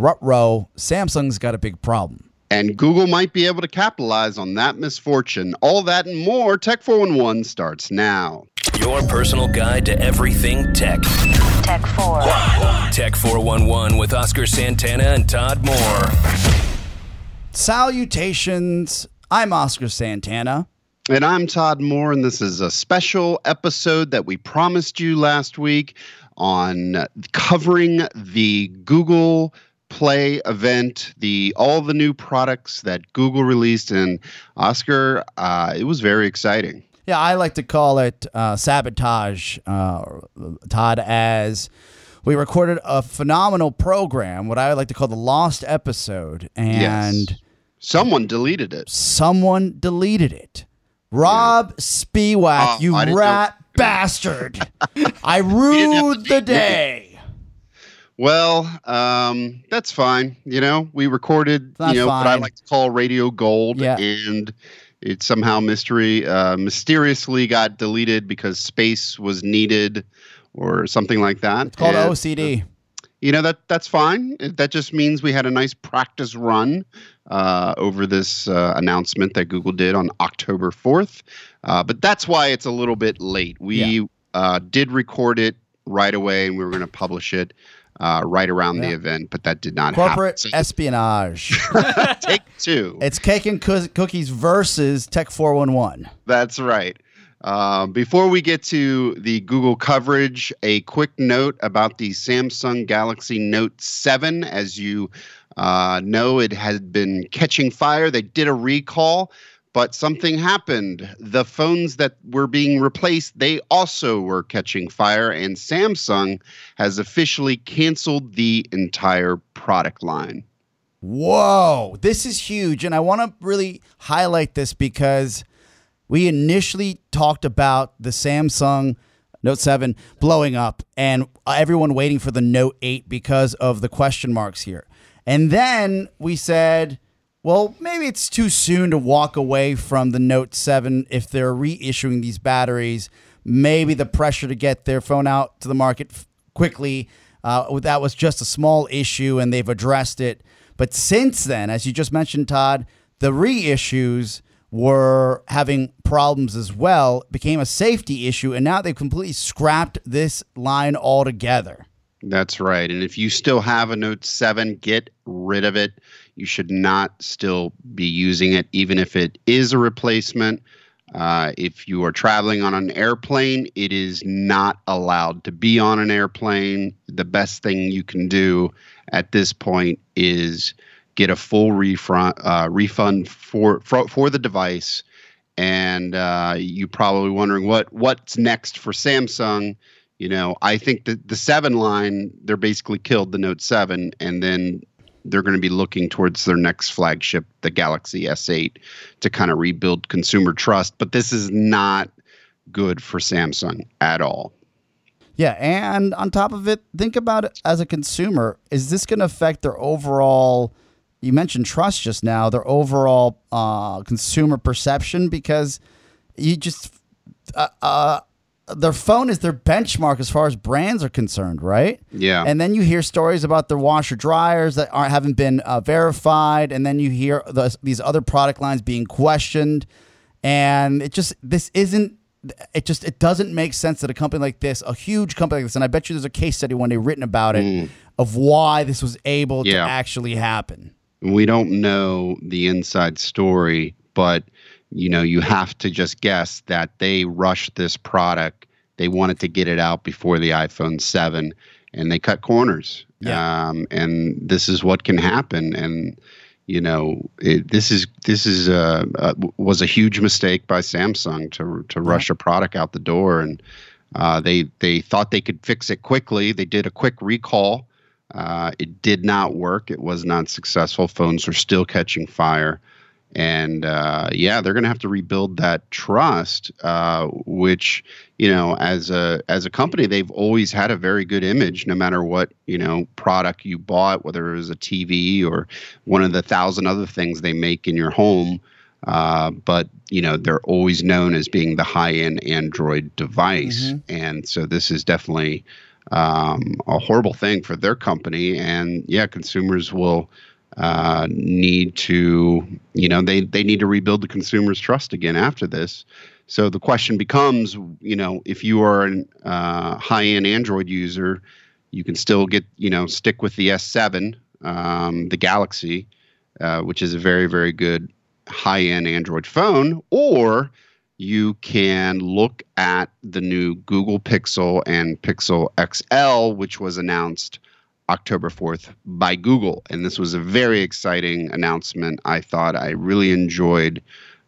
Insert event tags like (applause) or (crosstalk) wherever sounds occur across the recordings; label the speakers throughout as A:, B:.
A: Rut-row, Samsung's got a big problem.
B: And Google might be able to capitalize on that misfortune. All that and more, Tech 411 starts now.
C: Your personal guide to everything tech.
D: Tech 4.
C: Tech 411 with Oscar Santana and Todd Moore.
A: Salutations. I'm Oscar Santana.
B: And I'm Todd Moore, and this is a special episode that we promised you last week on covering the Google Play event, the all the new products that Google released, and Oscar, uh, it was very exciting.
A: Yeah, I like to call it uh, sabotage, uh, Todd, as we recorded a phenomenal program, what I would like to call the lost episode, and
B: Yes. Someone deleted it.
A: someone deleted it. Rob Spiewak,
B: Oh,
A: you rat bastard. (laughs) I ruined the day.
B: Well, um, that's fine. You know, we recorded, you know, what I like to call radio gold,
A: Yeah.
B: and it somehow mystery uh, mysteriously got deleted because space was needed or something like that.
A: It's called
B: And,
A: OCD.
B: You know that that's fine. That just means we had a nice practice run uh, over this uh, announcement that Google did on October fourth. Uh, but that's why it's a little bit late. We uh, did record it right away, and we were going to publish it uh, right around the event, but that did not happen.
A: Corporate
B: happen.
A: espionage. (laughs)
B: Take two.
A: it's Cake and Coo- Cookies versus Tech 411.
B: That's right. Um, before we get to the Google coverage, a quick note about the Samsung Galaxy Note 7. As you uh, know, it had been catching fire. They did a recall, but something happened. The phones that were being replaced, they also were catching fire, and Samsung has officially canceled the entire product line.
A: Whoa, this is huge. And I want to really highlight this because we initially talked about the Samsung Note 7 blowing up and everyone waiting for the Note 8 because of the question marks here. And then we said, well, maybe it's too soon to walk away from the Note 7 if they're reissuing these batteries. Maybe the pressure to get their phone out to the market f- quickly. Uh, that was just a small issue and they've addressed it. But since then, as you just mentioned, Todd, the reissues were having problems as well, became a safety issue, and now they've completely scrapped this line altogether.
B: That's right. And if you still have a Note 7, get rid of it. You should not still be using it, even if it is a replacement. Uh, if you are traveling on an airplane, it is not allowed to be on an airplane. The best thing you can do at this point is get a full refund, uh, refund for, for for the device. And uh, you're probably wondering what what's next for Samsung you know, I think that the seven line, they're basically killed the Note 7, and then they're going to be looking towards their next flagship, the Galaxy S8, to kind of rebuild consumer trust. But this is not good for Samsung at all.
A: Yeah, and on top of it, think about it as a consumer. Is this going to affect their overall? You mentioned trust just now. Their overall uh, consumer perception because you just uh, uh, their phone is their benchmark as far as brands are concerned, right?
B: Yeah.
A: And then you hear stories about their washer dryers that aren't haven't been uh, verified, and then you hear the, these other product lines being questioned, and it just this isn't. It just it doesn't make sense that a company like this, a huge company like this, and I bet you there's a case study one day written about it of why this was able to actually happen.
B: we don't know the inside story, but you know, you have to just guess that they rushed this product. They wanted to get it out before the iPhone 7 and they cut corners.
A: Yeah.
B: Um, and this is what can happen. And, you know, it, this is, this is, uh, uh, was a huge mistake by Samsung to, to rush a product out the door. And, uh, they, they thought they could fix it quickly. They did a quick recall. Uh, it did not work. It was not successful. Phones were still catching fire. And uh, yeah, they're going to have to rebuild that trust, uh, which you know, as a as a company, they've always had a very good image, no matter what you know product you bought, whether it was a TV or one of the thousand other things they make in your home. Uh, but you know, they're always known as being the high end Android device, and so this is definitely um, a horrible thing for their company. And yeah, consumers will uh, need to, you know, they they need to rebuild the consumer's trust again after this. So the question becomes, you know, if you are a uh, high-end Android user, you can still get, you know, stick with the S7, um, the Galaxy, uh, which is a very very good high-end Android phone, or you can look at the new Google Pixel and Pixel XL, which was announced October 4th by Google. And this was a very exciting announcement. I thought I really enjoyed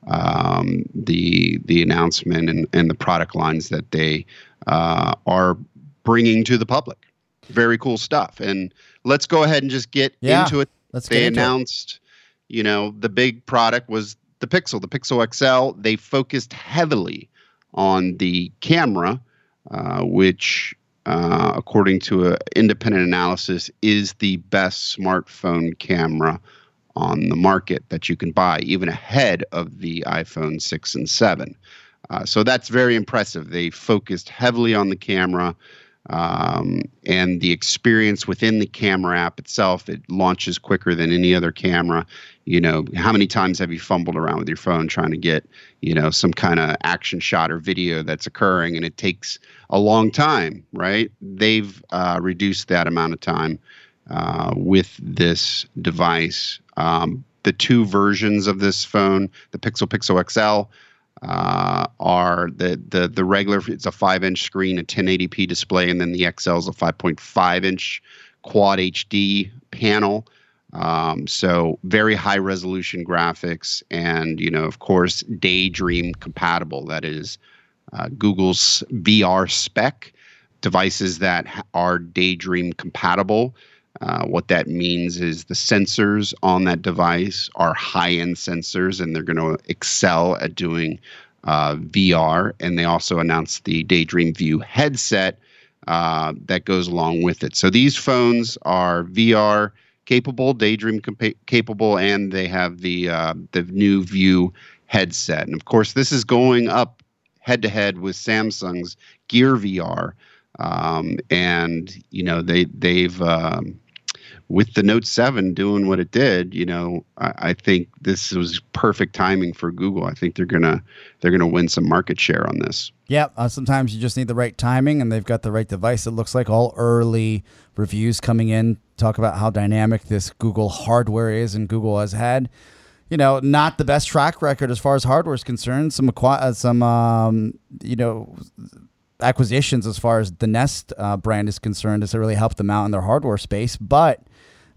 B: um, the the announcement and, and the product lines that they uh, are bringing to the public. Very cool stuff. And let's go ahead and just get
A: Yeah,
B: into it.
A: let's
B: they
A: into it.
B: announced, you know, the big product was the Pixel, the Pixel XL. They focused heavily on the camera, uh, which, uh, according to an independent analysis, is the best smartphone camera on the market that you can buy, even ahead of the iPhone 6 and 7. Uh, so that's very impressive. They focused heavily on the camera um, and the experience within the camera app itself. It launches quicker than any other camera. You know, how many times have you fumbled around with your phone trying to get, you know, some kind of action shot or video that's occurring and it takes a long time, right? They've uh, reduced that amount of time uh, with this device. Um, the two versions of this phone, the Pixel Pixel XL, uh, are the the the regular. It's a five inch screen, a 1080p display, and then the XL is a 5.5 inch quad HD panel. Um, so very high resolution graphics, and you know, of course, Daydream compatible. That is uh, Google's VR spec devices that are Daydream compatible. Uh, what that means is the sensors on that device are high end sensors and they're going to excel at doing uh, VR. And they also announced the Daydream View headset uh, that goes along with it. So these phones are VR capable, Daydream compa- capable, and they have the uh, the new View headset. And of course, this is going up head to head with Samsung's Gear VR. Um, and you know they they've um, with the Note 7 doing what it did, you know, I, I think this was perfect timing for Google. I think they're gonna they're gonna win some market share on this.
A: Yeah, uh, sometimes you just need the right timing, and they've got the right device. It looks like all early reviews coming in talk about how dynamic this Google hardware is, and Google has had, you know, not the best track record as far as hardware is concerned. Some uh, some um, you know acquisitions as far as the Nest uh, brand is concerned has really helped them out in their hardware space, but.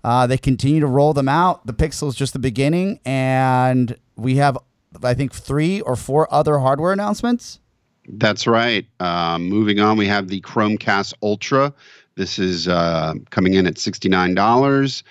A: Uh, they continue to roll them out. The Pixel is just the beginning, and we have, I think, three or four other hardware announcements.
B: That's right. Um, moving on, we have the Chromecast Ultra. This is uh, coming in at $69.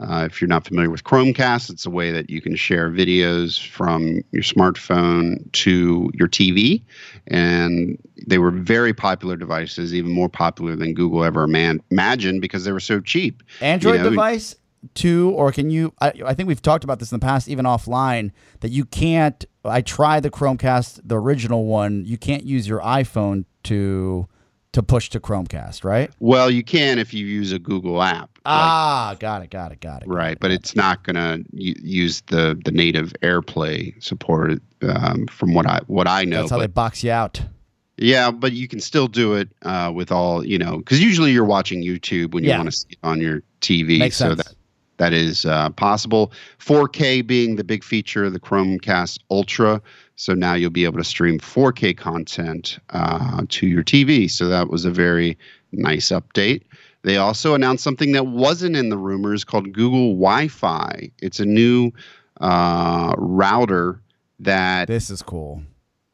B: Uh, if you're not familiar with Chromecast, it's a way that you can share videos from your smartphone to your TV. And they were very popular devices, even more popular than Google ever man- imagined because they were so cheap.
A: Android
B: You know,
A: device too, or can you? I, I think we've talked about this in the past, even offline, that you can't. I tried the Chromecast, the original one. You can't use your iPhone to to push to Chromecast, right?
B: Well, you can if you use a Google app.
A: Ah, got it, got it, got it.
B: Right, but it's not going to use the the native AirPlay support um, from what I what I know.
A: That's how they box you out.
B: yeah, but you can still do it uh, with all you know because usually you're watching YouTube when you
A: Yeah.
B: want to see it on your TV,
A: Makes
B: so
A: sense.
B: that that is uh, possible. 4K being the big feature of the Chromecast Ultra, so now you'll be able to stream 4K content uh, to your TV. So that was a very nice update. They also announced something that wasn't in the rumors called Google Wi-Fi. It's a new uh, router that
A: This is cool.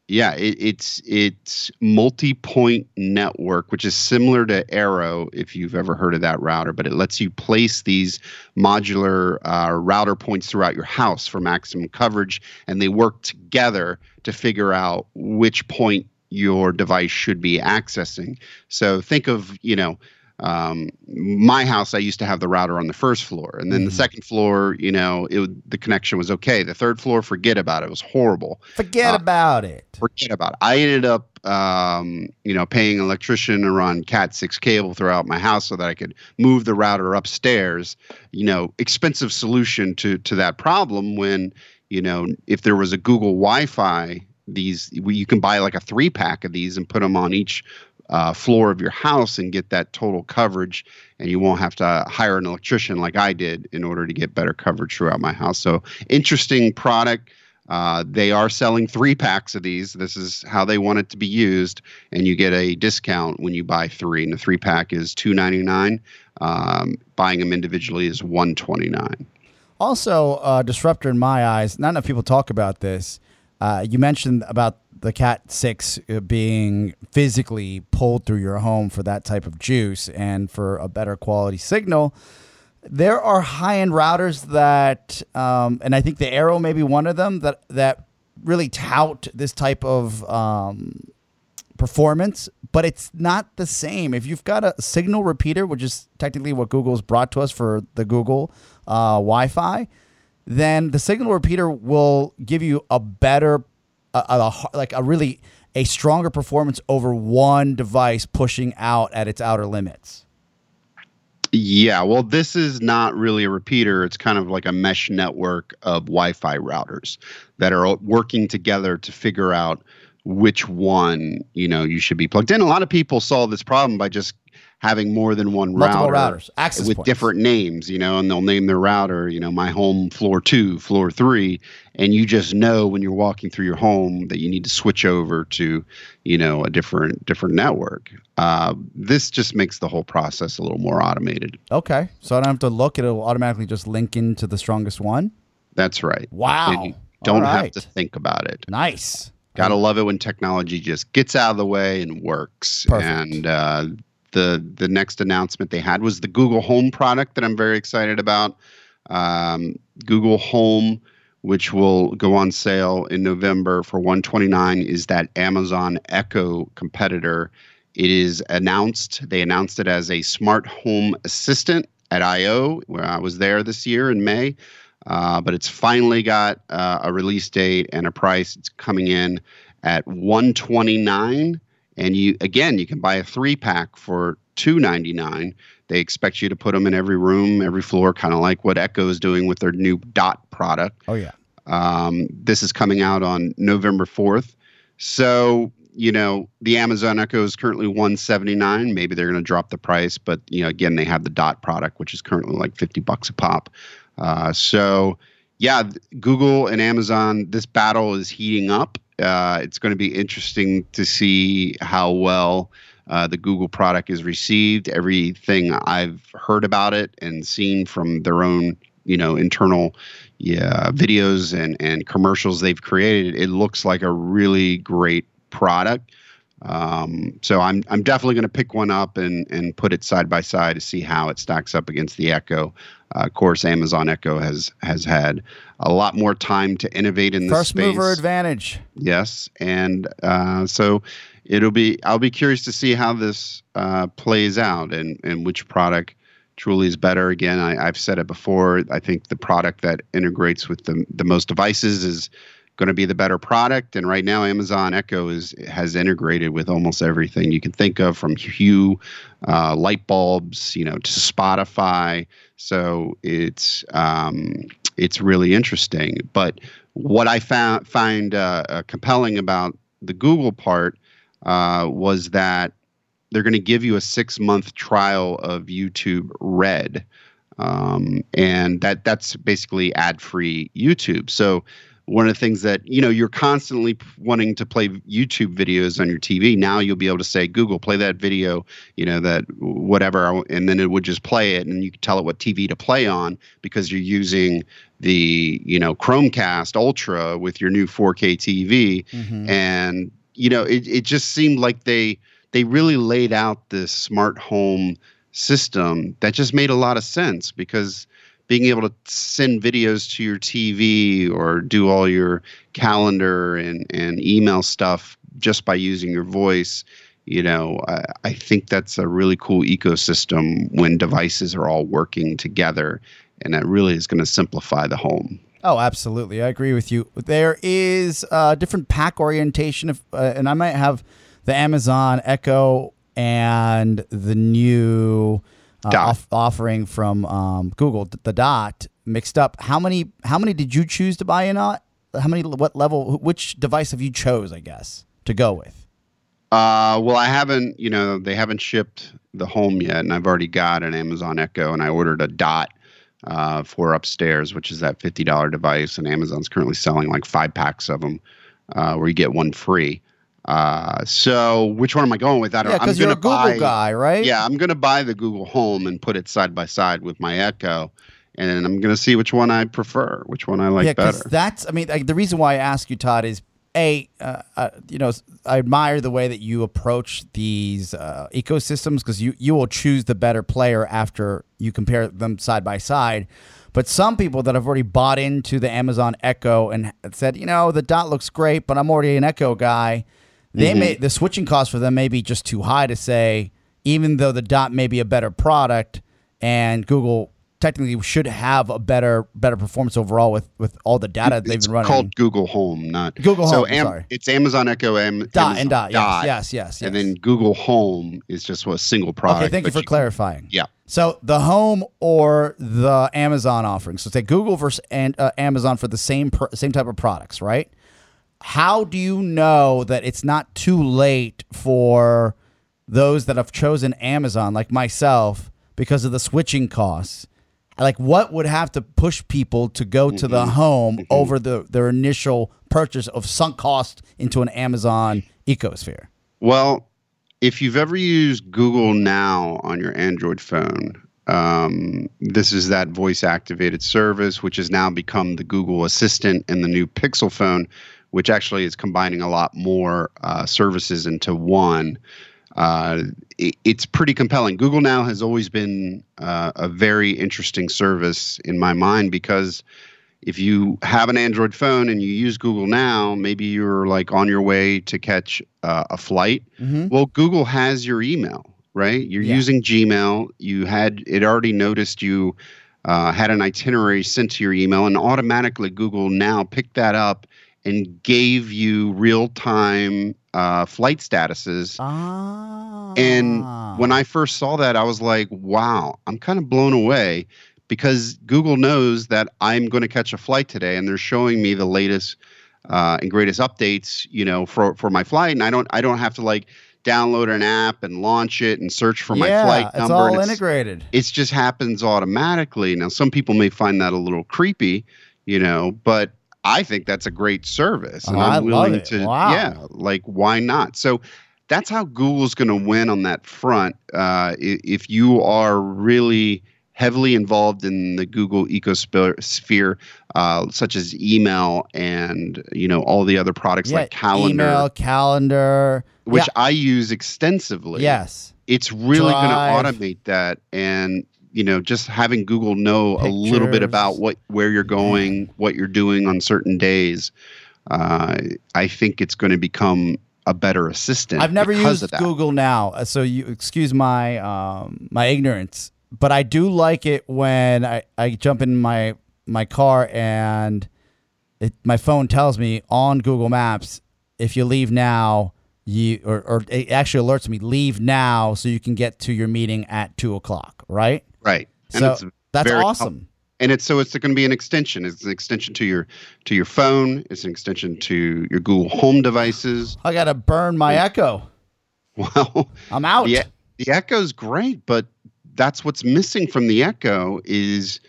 B: yeah, it, it's it's multi-point network, which is similar to Eero, if you've ever heard of that router. But it lets you place these modular uh, router points throughout your house for maximum coverage, and they work together to figure out which point your device should be accessing. So think of you know. Um, my house, I used to have the router on the first floor, and then the second floor, you know, it would- the connection was okay. The third floor, forget about it; it was horrible
A: Forget
B: Uh,
A: about it.
B: forget about it. I ended up um, you know, paying an electrician to run Cat six cable throughout my house so that I could move the router upstairs. You know, expensive solution to to that problem. When you know, if there was a Google Wi-Fi, these you can buy like a three pack of these and put them on each uh, floor of your house and get that total coverage and you won't have to hire an electrician like i did in order to get better coverage throughout my house. So interesting product. Uh, they are selling three packs of these. This is how they want it to be used and you get a discount when you buy three. And the three pack is 299 um, buying them individually is 129
A: Also, uh, disruptor in my eyes. Not enough people talk about this. Uh, you mentioned about the Cat Six uh, being physically pulled through your home for that type of juice and for a better quality signal. There are high end routers that, um, and I think the Eero may be one of them that that really tout this type of um, performance, but it's not the same. If you've got a signal repeater, which is technically what Google's brought to us for the Google uh, Wi-Fi, then the signal repeater will give you a better, a, a, like a really a stronger performance over one device pushing out at its outer limits.
B: Yeah, well, this is not really a repeater. It's kind of like a mesh network of Wi Fi routers that are working together to figure out which one you know you should be plugged in. A lot of people solve this problem by just having more than one
A: Multiple
B: router
A: routers, access
B: with
A: points.
B: different names, you know, and they'll name their router, you know, my home floor two, floor three, and you just know when you're walking through your home that you need to switch over to, you know, a different different network. Uh, this just makes the whole process a little more automated.
A: Okay, so I don't have to look; it'll automatically just link into the strongest one.
B: That's right.
A: Wow.
B: And you don't
A: All
B: have to think about it.
A: Nice.
B: Gotta love it when technology just gets out of the way and works.
A: Perfect.
B: And uh, the the next announcement they had was the Google Home product that I'm very excited about. Um, Google Home, which will go on sale in November for 129, is that Amazon Echo competitor. It is announced. They announced it as a smart home assistant at I/O, where I was there this year in May. Uh, but it's finally got uh, a release date and a price. It's coming in at 129 and you again you can buy a three pack for 299 they expect you to put them in every room every floor kind of like what echo is doing with their new dot product.
A: Oh yeah.
B: um, this is coming out on november 4th so you know the amazon echo is currently 179 maybe they're going to drop the price but you know again they have the dot product which is currently like 50 bucks a pop. Uh, so yeah google and amazon this battle is heating up uh, it's going to be interesting to see how well uh, the Google product is received. Everything I've heard about it and seen from their own, you know, internal yeah, videos and, and commercials they've created, it looks like a really great product. Um, so I'm I'm definitely going to pick one up and and put it side by side to see how it stacks up against the Echo. Uh, of course, Amazon Echo has has had a lot more time to innovate in this
A: First
B: space.
A: mover advantage.
B: Yes, and uh, so it'll be. I'll be curious to see how this uh, plays out and and which product truly is better. Again, I, I've said it before. I think the product that integrates with the the most devices is going to be the better product. And right now, Amazon Echo is has integrated with almost everything you can think of, from Hue, uh, light bulbs, you know, to Spotify. So it's um, it's really interesting. But what I found find uh, uh, compelling about the Google part uh, was that they're going to give you a six month trial of YouTube Red, um, and that that's basically ad free YouTube. So one of the things that you know you're constantly wanting to play YouTube videos on your TV. Now you'll be able to say, Google, play that video, you know that whatever, and then it would just play it, and you can tell it what TV to play on because you're using the you know Chromecast Ultra with your new 4K TV,
A: Mhm.
B: and you know it it just seemed like they they really laid out this smart home system that just made a lot of sense because being able to send videos to your TV or do all your calendar and, and email stuff just by using your voice, you know, I, I think that's a really cool ecosystem when devices are all working together. And that really is going to simplify the home.
A: Oh, absolutely. I agree with you. There is a different pack orientation, if, uh, and I might have the Amazon Echo and the new. Off- offering from um, Google, the Dot, mixed up. How many? How many did you choose to buy in? Not how many? What level? Which device have you chose? I guess to go with.
B: Uh, well, I haven't, you know, they haven't shipped the home yet, and I've already got an Amazon Echo, and I ordered a Dot uh, for upstairs, which is that fifty dollar device, and Amazon's currently selling like five packs of them, uh, where you get one free. Uh, so which one am I going with? I don't.
A: Yeah,
B: I'm
A: because you're a Google
B: buy,
A: guy, right?
B: Yeah, I'm gonna buy the Google Home and put it side by side with my Echo, and I'm gonna see which one I prefer, which one I like
A: yeah,
B: better.
A: that's. I mean, like, the reason why I ask you, Todd, is a. Uh, uh, you know, I admire the way that you approach these uh, ecosystems because you you will choose the better player after you compare them side by side. But some people that have already bought into the Amazon Echo and said, you know, the Dot looks great, but I'm already an Echo guy. They may the switching cost for them may be just too high to say, even though the Dot may be a better product and Google technically should have a better better performance overall with with all the data they've been running.
B: called Google Home, not
A: Google
B: so
A: Home, sorry.
B: It's Amazon Echo Am,
A: Dot
B: Amazon
A: and dot,
B: Dot,
A: yes, yes, yes,
B: and
A: yes.
B: then Google Home is just a single product.
A: okay, thank you for clarifying.
B: Yeah.
A: So the home or the Amazon offering. So say Google versus and, uh, Amazon for the same pr- same type of products, right? How do you know that it's not too late for those that have chosen Amazon, like myself, because of the switching costs? Like, what would have to push people to go to the home over the their initial purchase of sunk cost into an Amazon ecosphere?
B: Well, if you've ever used Google Now on your Android phone, um, this is that voice activated service, which has now become the Google Assistant in the new Pixel phone, which actually is combining a lot more uh, services into one. Uh, it, it's pretty compelling. Google Now has always been uh, a very interesting service in my mind because if you have an Android phone and you use Google Now, maybe you're like on your way to catch uh, a flight. Well, Google has your email, right? You're
A: Yeah.
B: using Gmail. You had it already noticed you uh, had an itinerary sent to your email, and automatically Google Now picked that up and gave you real time uh, flight statuses.
A: Ah.
B: And when I first saw that, I was like, wow, I'm kind of blown away because Google knows that I'm going to catch a flight today and they're showing me the latest uh, and greatest updates, you know, for, for my flight. And I don't, I don't have to like download an app and launch it and search for my
A: yeah,
B: flight
A: it's
B: number.
A: all
B: it's,
A: integrated.
B: it just happens automatically. Now, some people may find that a little creepy, you know, but I think that's a great service, and
A: Oh,
B: I'm willing to,
A: Wow.
B: yeah, like why not? So that's how Google's going to win on that front. Uh, if you are really heavily involved in the Google ecosphere, uh, such as email and you know all the other products
A: yeah,
B: like Calendar,
A: email, calendar,
B: which
A: yeah,
B: I use extensively
A: yes.
B: it's really going to automate that and you know just having google know a little bit about what where you're going what you're doing on certain days uh, i think it's going to become a better assistant
A: I've never used. Google now, uh, so you excuse my um, my ignorance, but I do like it when I, I jump in my my car and it, my phone tells me on Google Maps if you leave now, you or, or it actually alerts me leave now so you can get to your meeting at two o'clock, right?
B: Right and
A: so
B: it's
A: that's awesome.
B: and it's so it's going to be an extension it's an extension to your to your phone it's an extension to your google home devices
A: I gotta burn my Echo. (laughs)
B: well
A: I'm out.
B: Yeah, The, the Echo's great, but that's what's missing from the Echo is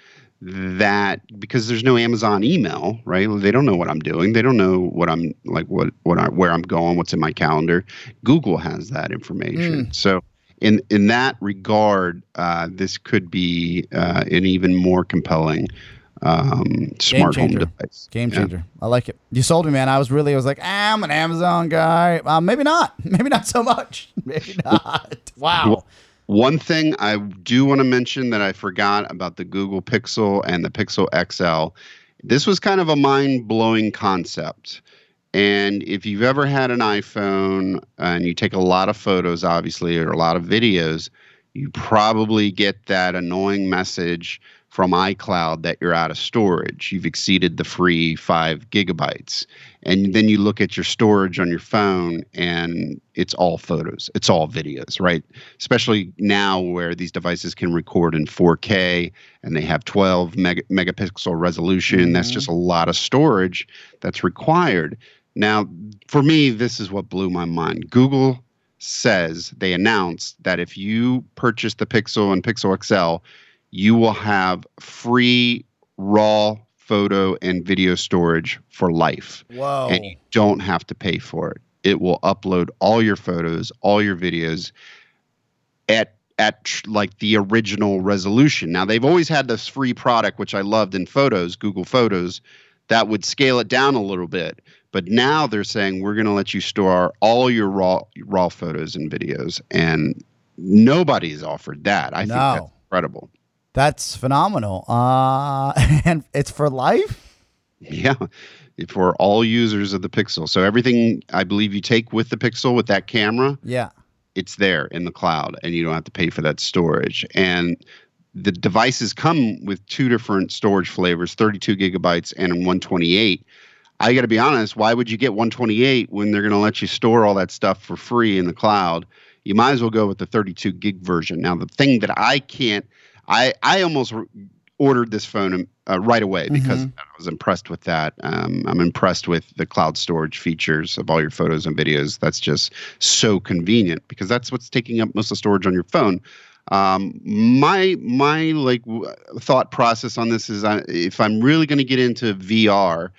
B: that because there's no Amazon email, right? They don't know what I'm doing. They don't know what I'm like, what what I, where I'm going, what's in my calendar. Google has that information. Hmm. So in in that regard, uh, this could be uh, an even more compelling um, smart home device.
A: Game
B: Yeah.
A: changer. I like it. You sold me, man. I was really, I was like, ah, I'm an Amazon guy. Uh, maybe not. (laughs) Maybe not so much. (laughs) Maybe not. (laughs) Wow.
B: Well, One thing I do want to mention that I forgot about the Google Pixel and the Pixel XL. This was kind of a mind blowing concept. And if you've ever had an iPhone and you take a lot of photos, obviously, or a lot of videos, you probably get that annoying message from iCloud that you're out of storage. You've exceeded the free five gigabytes. And then you look at your storage on your phone and it's all photos, it's all videos, right? Especially now where these devices can record in 4K and they have 12 mega, megapixel resolution. Mm-hmm. That's just a lot of storage that's required. Now, for me, this is what blew my mind. Google says they announced that if you purchase the Pixel and Pixel XL, you will have free raw photo and video storage for life.
A: Whoa.
B: And you don't have to pay for it. It will upload all your photos, all your videos at at like the original resolution. Now they've always had this free product which I loved in Photos, Google Photos, that would scale it down a little bit. But now they're saying we're going to let you store all your raw raw photos and videos and nobody's offered that. I no. think that's incredible.
A: That's phenomenal. Uh, (laughs) and it's for life?
B: Yeah, for all users of the Pixel. So everything I believe you take with the Pixel with that camera,
A: yeah,
B: it's there in the cloud, and you don't have to pay for that storage. And the devices come with two different storage flavors: 32 gigabytes and 128. I got to be honest. Why would you get 128 when they're going to let you store all that stuff for free in the cloud? You might as well go with the 32 gig version. Now, the thing that I can't I I almost ordered this phone uh, right away because mm-hmm. I was impressed with that. Um, I'm impressed with the cloud storage features of all your photos and videos. That's just so convenient because that's what's taking up most of the storage on your phone. Um, my my like w- thought process on this is I, if I'm really going to get into VR,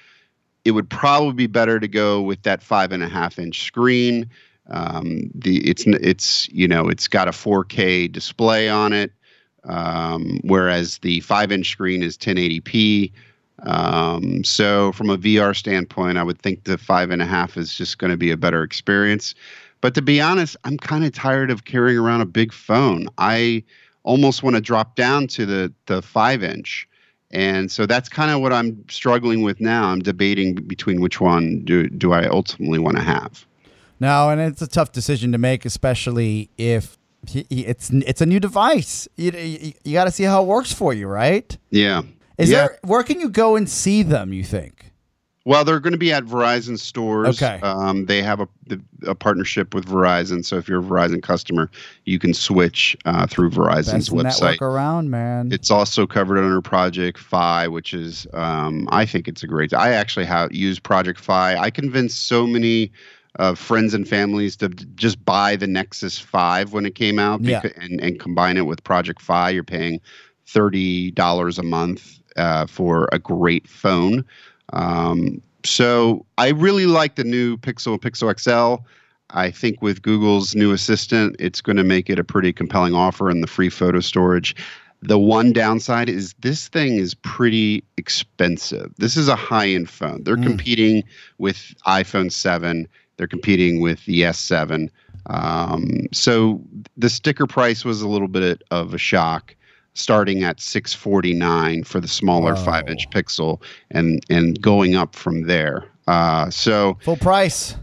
B: it would probably be better to go with that five and a half inch screen. Um, the it's it's you know it's got a 4K display on it um, whereas the five inch screen is 1080p. Um, so, from a VR standpoint, I would think the five and a half is just going to be a better experience. But to be honest, I'm kind of tired of carrying around a big phone. I almost want to drop down to the the five inch. And so that's kind of what I'm struggling with now. I'm debating between which one do do I ultimately want to have.
A: No, and it's a tough decision to make, especially if it's it's a new device. You you, you got to see how it works for you, right?
B: Yeah.
A: Is
B: yeah.
A: there where can you go and see them? You think?
B: Well, they're going to be at Verizon stores.
A: Okay.
B: Um, they have a, a partnership with Verizon, so if you're a Verizon customer, you can switch uh, through Verizon's
A: Best
B: website.
A: Network around, man.
B: It's also covered under Project Fi, which is um, I think it's a great. I actually have used Project Fi. I convinced so many of friends and families to just buy the Nexus 5 when it came out
A: yeah.
B: and, and combine it with Project Fi. You're paying $30 a month uh, for a great phone. Um, so I really like the new Pixel and Pixel XL. I think with Google's new assistant, it's going to make it a pretty compelling offer and the free photo storage. The one downside is this thing is pretty expensive. This is a high end phone. They're mm. competing with iPhone 7 they're competing with the S7. Um, so the sticker price was a little bit of a shock, starting at 649 for the smaller five inch pixel, and and going up from there. Uh, so
A: full price.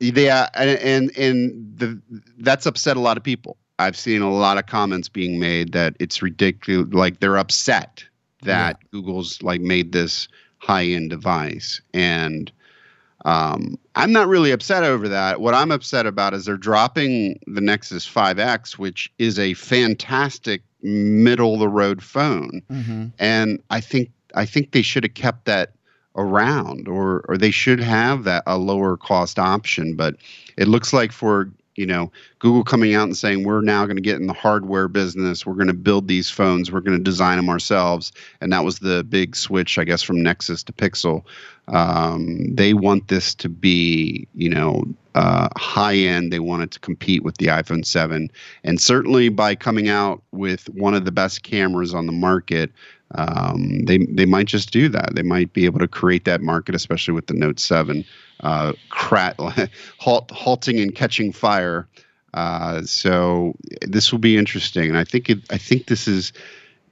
B: Yeah, and and, and the, that's upset a lot of people. I've seen a lot of comments being made that it's ridiculous. Like they're upset that yeah. Google's like made this high end device, and um, I'm not really upset over that. What I'm upset about is they're dropping the Nexus 5X, which is a fantastic middle of the road phone, mm-hmm. and I think I think they should have kept that around, or or they should have that a lower cost option. But it looks like for you know google coming out and saying we're now going to get in the hardware business. We're going to build these phones. We're going to design them ourselves. And that was the big switch i guess from nexus to pixel. Um, they want this to be you know uh, high end they wanted to compete with the iphone 7 and certainly by coming out with one of the best cameras on the market um, they they might just do that. They might be able to create that market, especially with the Note Seven, uh, crat, (laughs) halt, halting and catching fire. Uh, so this will be interesting, and I think it, I think this is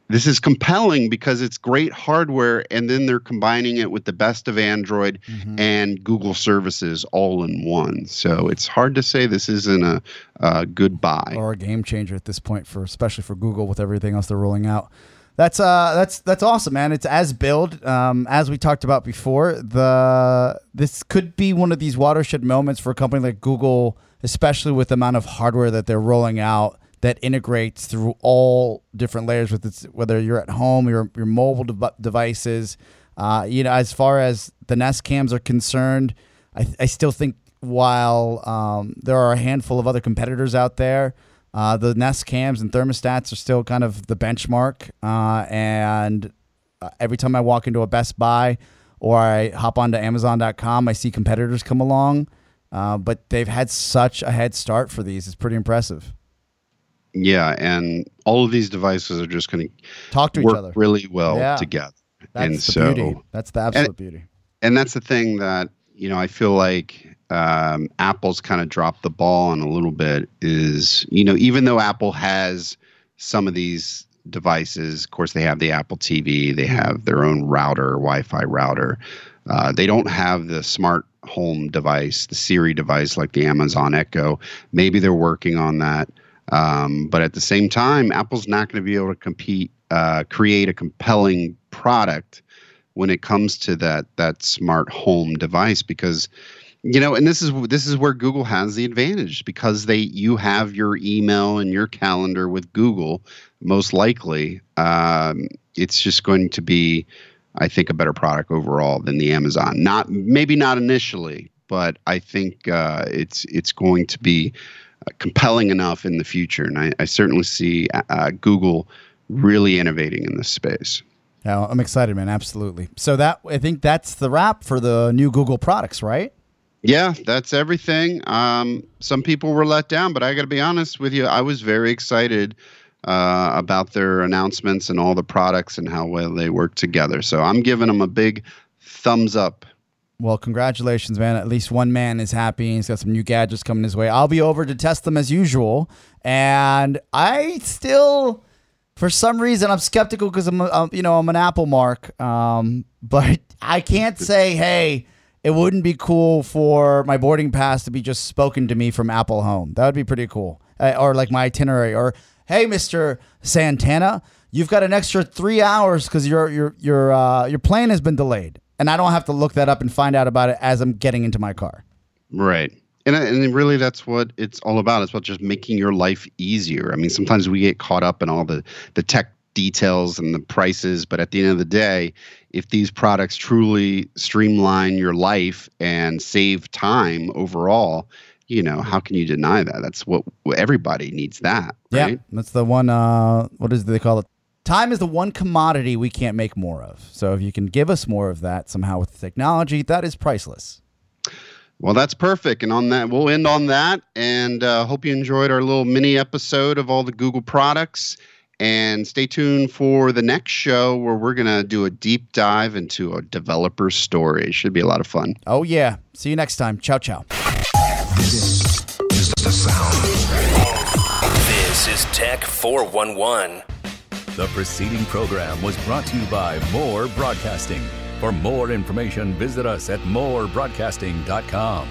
B: this is compelling because it's great hardware, and then they're combining it with the best of Android mm-hmm. and Google services all in one. So it's hard to say this isn't a, a good buy
A: or a game changer at this point for especially for Google with everything else they're rolling out. That's uh that's that's awesome, man. It's as build. Um, as we talked about before, the this could be one of these watershed moments for a company like Google, especially with the amount of hardware that they're rolling out that integrates through all different layers with its, whether you're at home, your your mobile dev- devices. Uh, you know, as far as the Nest cams are concerned, I, I still think while um, there are a handful of other competitors out there, uh, the Nest cams and thermostats are still kind of the benchmark. Uh, and uh, every time I walk into a Best Buy or I hop onto Amazon.com, I see competitors come along. Uh, but they've had such a head start for these. It's pretty impressive.
B: Yeah, and all of these devices are just going to
A: talk to
B: work
A: each other
B: really well
A: Yeah.
B: together.
A: That's
B: and
A: the
B: so,
A: beauty. That's the absolute beauty.
B: and that's the thing that you know I feel like um, Apple's kind of dropped the ball on a little bit. Is you know even though Apple has some of these devices, of course they have the Apple TV, they have their own router, Wi-Fi router. Uh, they don't have the smart home device, the Siri device like the Amazon Echo. Maybe they're working on that. Um, but at the same time, Apple's not going to be able to compete, uh, create a compelling product when it comes to that that smart home device because you know and this is this is where Google has the advantage because they you have your email and your calendar with Google most likely. Um, it's just going to be I think a better product overall than the Amazon. Not maybe not initially but I think uh, it's it's going to be compelling enough in the future and I, I certainly see uh, Google really innovating in this space.
A: Yeah, I'm excited, man. Absolutely. So that I think that's the wrap for the new Google products, right?
B: Yeah, that's everything. Um, some people were let down, but I got to be honest with you. I was very excited uh, about their announcements and all the products and how well they work together. So I'm giving them a big thumbs up.
A: Well, congratulations, man. At least one man is happy. He's got some new gadgets coming his way. I'll be over to test them as usual. And I still, for some reason, I'm skeptical because I'm, um, you know, I'm an Apple mark. Um, but (laughs) I can't say, hey, it wouldn't be cool for my boarding pass to be just spoken to me from Apple Home. That would be pretty cool. Uh, or like my itinerary. Or, hey, Mr. Santana, you've got an extra three hours because your your your uh, your plane has been delayed, and I don't have to look that up and find out about it as I'm getting into my car.
B: Right. And, and really, that's what it's all about. It's about just making your life easier. I mean, sometimes we get caught up in all the, the tech details and the prices, but at the end of the day, if these products truly streamline your life and save time overall, you know, how can you deny that? That's what everybody needs that, right?
A: Yeah, that's the one. Uh, what is it, they call it? Time is the one commodity we can't make more of. So if you can give us more of that somehow with the technology, that is priceless.
B: Well, that's perfect. And on that, we'll end on that. And uh, hope you enjoyed our little mini episode of all the Google products. And stay tuned for the next show where we're going to do a deep dive into a developer story. Should be a lot of fun.
A: Oh yeah. See you next time. Ciao ciao.
D: This is the sound.
C: This is Tech 411.
E: The preceding program was brought to you by More Broadcasting. For more information, visit us at morebroadcasting.com.